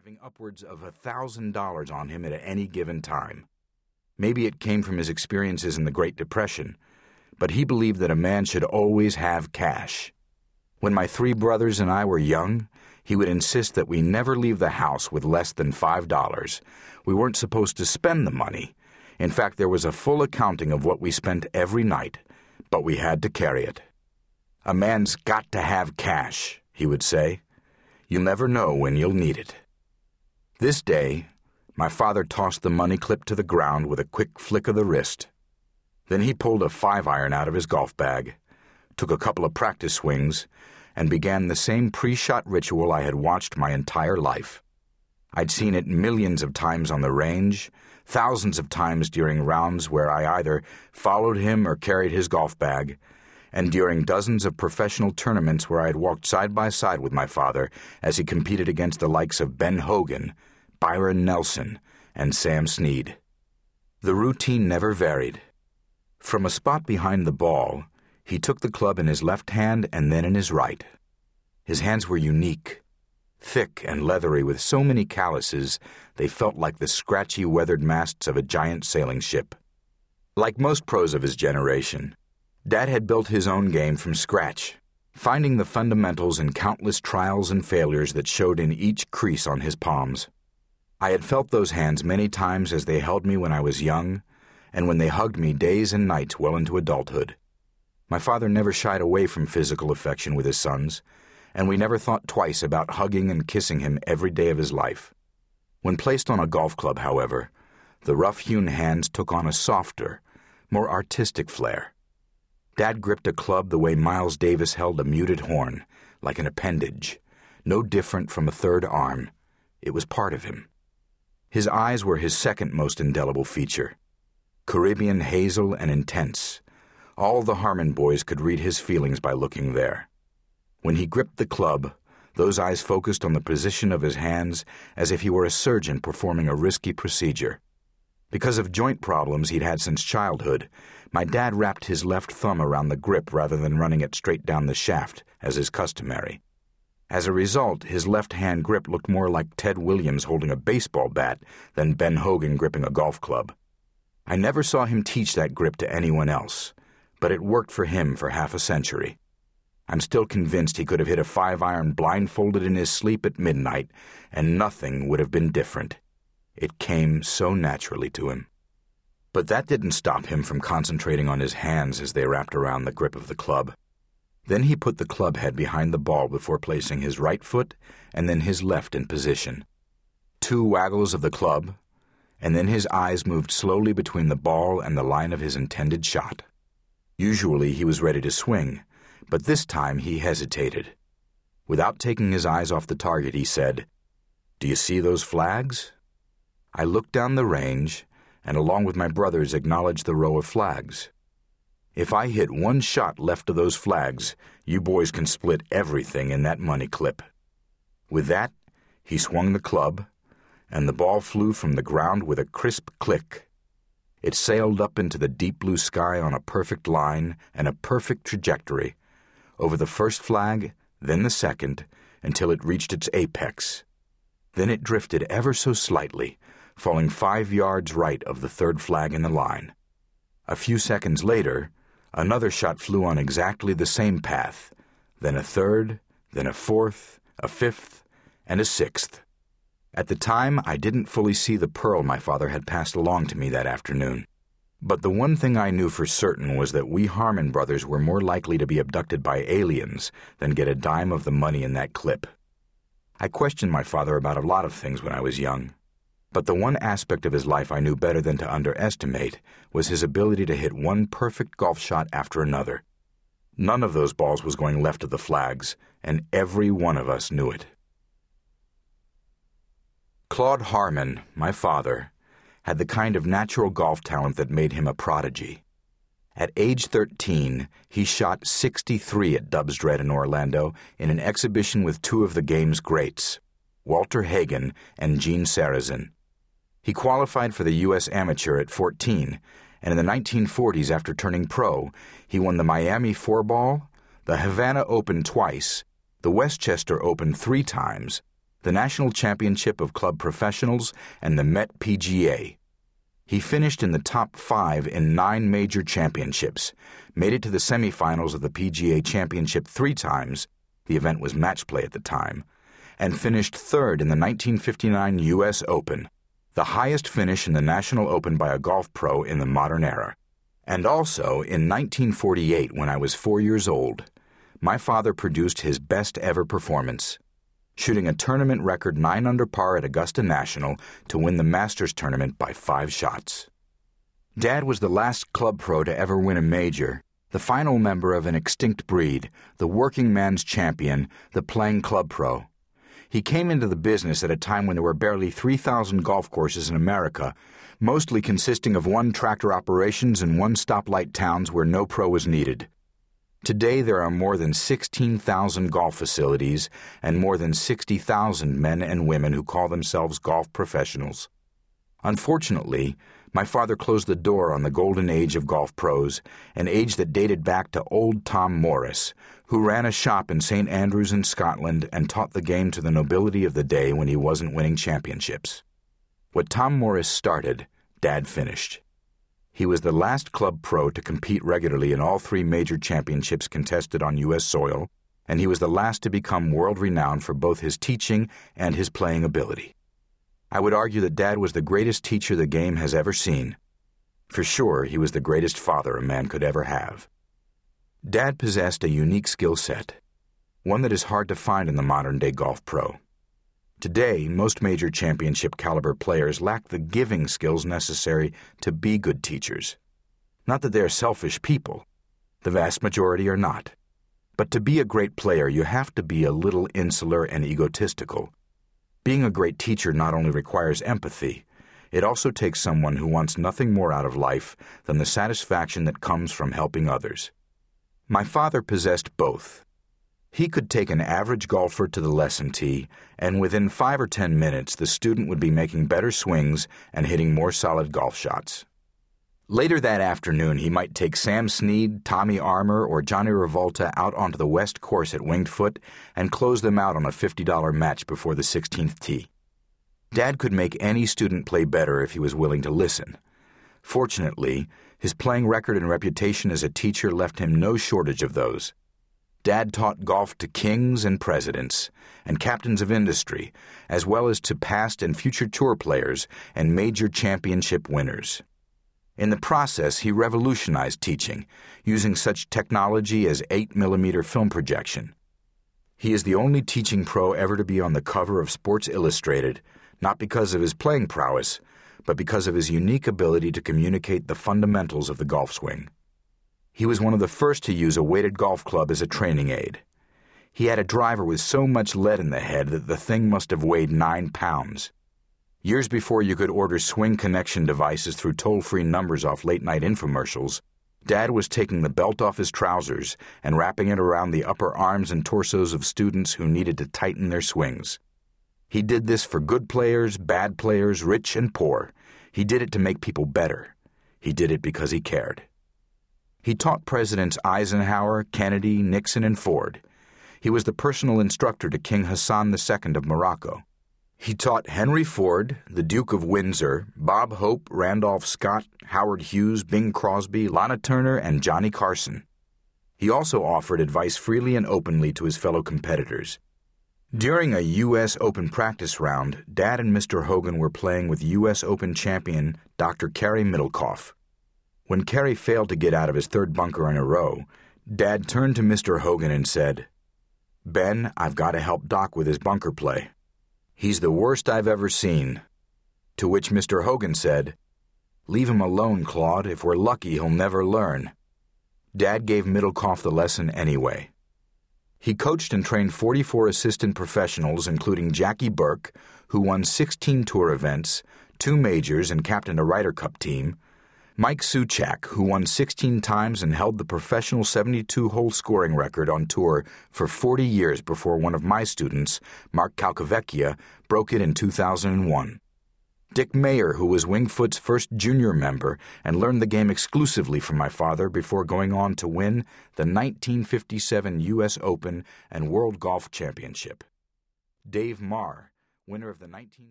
having upwards of a thousand dollars on him at any given time. Maybe it came from his experiences in the Great Depression, but he believed that a man should always have cash. When my three brothers and I were young, he would insist that we never leave the house with less than five dollars. We weren't supposed to spend the money. In fact, there was a full accounting of what we spent every night, but we had to carry it. A man's got to have cash, he would say. You'll never know when you'll need it. This day, my father tossed the money clip to the ground with a quick flick of the wrist. Then he pulled a five iron out of his golf bag, took a couple of practice swings, and began the same pre shot ritual I had watched my entire life. I'd seen it millions of times on the range, thousands of times during rounds where I either followed him or carried his golf bag, and during dozens of professional tournaments where I had walked side by side with my father as he competed against the likes of Ben Hogan, Byron Nelson, and Sam Snead. The routine never varied. From a spot behind the ball, he took the club in his left hand and then in his right. His hands were unique, thick and leathery with so many calluses they felt like the scratchy, weathered masts of a giant sailing ship. Like most pros of his generation, Dad had built his own game from scratch, finding the fundamentals in countless trials and failures that showed in each crease on his palms. I had felt those hands many times as they held me when I was young, and when they hugged me days and nights well into adulthood. My father never shied away from physical affection with his sons, and we never thought twice about hugging and kissing him every day of his life. When placed on a golf club, however, the rough hewn hands took on a softer, more artistic flair. Dad gripped a club the way Miles Davis held a muted horn, like an appendage, no different from a third arm. It was part of him. His eyes were his second most indelible feature. Caribbean hazel and intense. All the Harmon boys could read his feelings by looking there. When he gripped the club, those eyes focused on the position of his hands as if he were a surgeon performing a risky procedure. Because of joint problems he'd had since childhood, my dad wrapped his left thumb around the grip rather than running it straight down the shaft, as is customary. As a result, his left hand grip looked more like Ted Williams holding a baseball bat than Ben Hogan gripping a golf club. I never saw him teach that grip to anyone else, but it worked for him for half a century. I'm still convinced he could have hit a five iron blindfolded in his sleep at midnight, and nothing would have been different. It came so naturally to him. But that didn't stop him from concentrating on his hands as they wrapped around the grip of the club. Then he put the club head behind the ball before placing his right foot and then his left in position. Two waggles of the club, and then his eyes moved slowly between the ball and the line of his intended shot. Usually he was ready to swing, but this time he hesitated. Without taking his eyes off the target, he said, Do you see those flags? I looked down the range and, along with my brothers, acknowledged the row of flags. If I hit one shot left of those flags, you boys can split everything in that money clip. With that, he swung the club, and the ball flew from the ground with a crisp click. It sailed up into the deep blue sky on a perfect line and a perfect trajectory, over the first flag, then the second, until it reached its apex. Then it drifted ever so slightly, falling five yards right of the third flag in the line. A few seconds later, Another shot flew on exactly the same path, then a third, then a fourth, a fifth, and a sixth. At the time, I didn't fully see the pearl my father had passed along to me that afternoon. But the one thing I knew for certain was that we Harmon brothers were more likely to be abducted by aliens than get a dime of the money in that clip. I questioned my father about a lot of things when I was young. But the one aspect of his life I knew better than to underestimate was his ability to hit one perfect golf shot after another. None of those balls was going left of the flags, and every one of us knew it. Claude Harmon, my father, had the kind of natural golf talent that made him a prodigy. At age 13, he shot 63 at Dubsdread in Orlando in an exhibition with two of the game's greats, Walter Hagen and Gene Sarazen. He qualified for the U.S. Amateur at 14, and in the 1940s, after turning pro, he won the Miami Four Ball, the Havana Open twice, the Westchester Open three times, the National Championship of Club Professionals, and the Met PGA. He finished in the top five in nine major championships, made it to the semifinals of the PGA Championship three times, the event was match play at the time, and finished third in the 1959 U.S. Open, the highest finish in the National Open by a golf pro in the modern era. And also, in 1948, when I was four years old, my father produced his best ever performance, shooting a tournament record 9 under par at Augusta National to win the Masters tournament by five shots. Dad was the last club pro to ever win a major, the final member of an extinct breed, the working man's champion, the playing club pro. He came into the business at a time when there were barely 3,000 golf courses in America, mostly consisting of one tractor operations and one stoplight towns where no pro was needed. Today, there are more than 16,000 golf facilities and more than 60,000 men and women who call themselves golf professionals. Unfortunately, my father closed the door on the golden age of golf pros, an age that dated back to old Tom Morris, who ran a shop in St. Andrews in Scotland and taught the game to the nobility of the day when he wasn't winning championships. What Tom Morris started, Dad finished. He was the last club pro to compete regularly in all three major championships contested on U.S. soil, and he was the last to become world renowned for both his teaching and his playing ability. I would argue that Dad was the greatest teacher the game has ever seen. For sure, he was the greatest father a man could ever have. Dad possessed a unique skill set, one that is hard to find in the modern day golf pro. Today, most major championship caliber players lack the giving skills necessary to be good teachers. Not that they are selfish people, the vast majority are not. But to be a great player, you have to be a little insular and egotistical. Being a great teacher not only requires empathy, it also takes someone who wants nothing more out of life than the satisfaction that comes from helping others. My father possessed both he could take an average golfer to the lesson tee, and within five or ten minutes, the student would be making better swings and hitting more solid golf shots. Later that afternoon, he might take Sam Snead, Tommy Armour, or Johnny Revolta out onto the west course at Winged Foot and close them out on a $50 match before the 16th tee. Dad could make any student play better if he was willing to listen. Fortunately, his playing record and reputation as a teacher left him no shortage of those. Dad taught golf to kings and presidents and captains of industry, as well as to past and future tour players and major championship winners. In the process, he revolutionized teaching, using such technology as 8mm film projection. He is the only teaching pro ever to be on the cover of Sports Illustrated, not because of his playing prowess, but because of his unique ability to communicate the fundamentals of the golf swing. He was one of the first to use a weighted golf club as a training aid. He had a driver with so much lead in the head that the thing must have weighed nine pounds. Years before you could order swing connection devices through toll free numbers off late night infomercials, Dad was taking the belt off his trousers and wrapping it around the upper arms and torsos of students who needed to tighten their swings. He did this for good players, bad players, rich and poor. He did it to make people better. He did it because he cared. He taught Presidents Eisenhower, Kennedy, Nixon, and Ford. He was the personal instructor to King Hassan II of Morocco. He taught Henry Ford, the Duke of Windsor, Bob Hope, Randolph Scott, Howard Hughes, Bing Crosby, Lana Turner, and Johnny Carson. He also offered advice freely and openly to his fellow competitors. During a U.S. Open practice round, Dad and Mr. Hogan were playing with U.S. Open champion Dr. Cary Middlecoff. When Cary failed to get out of his third bunker in a row, Dad turned to Mr. Hogan and said, Ben, I've got to help Doc with his bunker play. He's the worst I've ever seen. To which Mr. Hogan said, Leave him alone, Claude. If we're lucky, he'll never learn. Dad gave Middlecoff the lesson anyway. He coached and trained 44 assistant professionals, including Jackie Burke, who won 16 tour events, two majors, and captained a Ryder Cup team, Mike Souchak, who won 16 times and held the professional 72 hole scoring record on tour for 40 years before one of my students, Mark Calcavecchia, broke it in 2001. Dick Mayer, who was Winged Foot's first junior member and learned the game exclusively from my father before going on to win the 1957 U.S. Open and World Golf Championship. Dave Marr, winner of the 19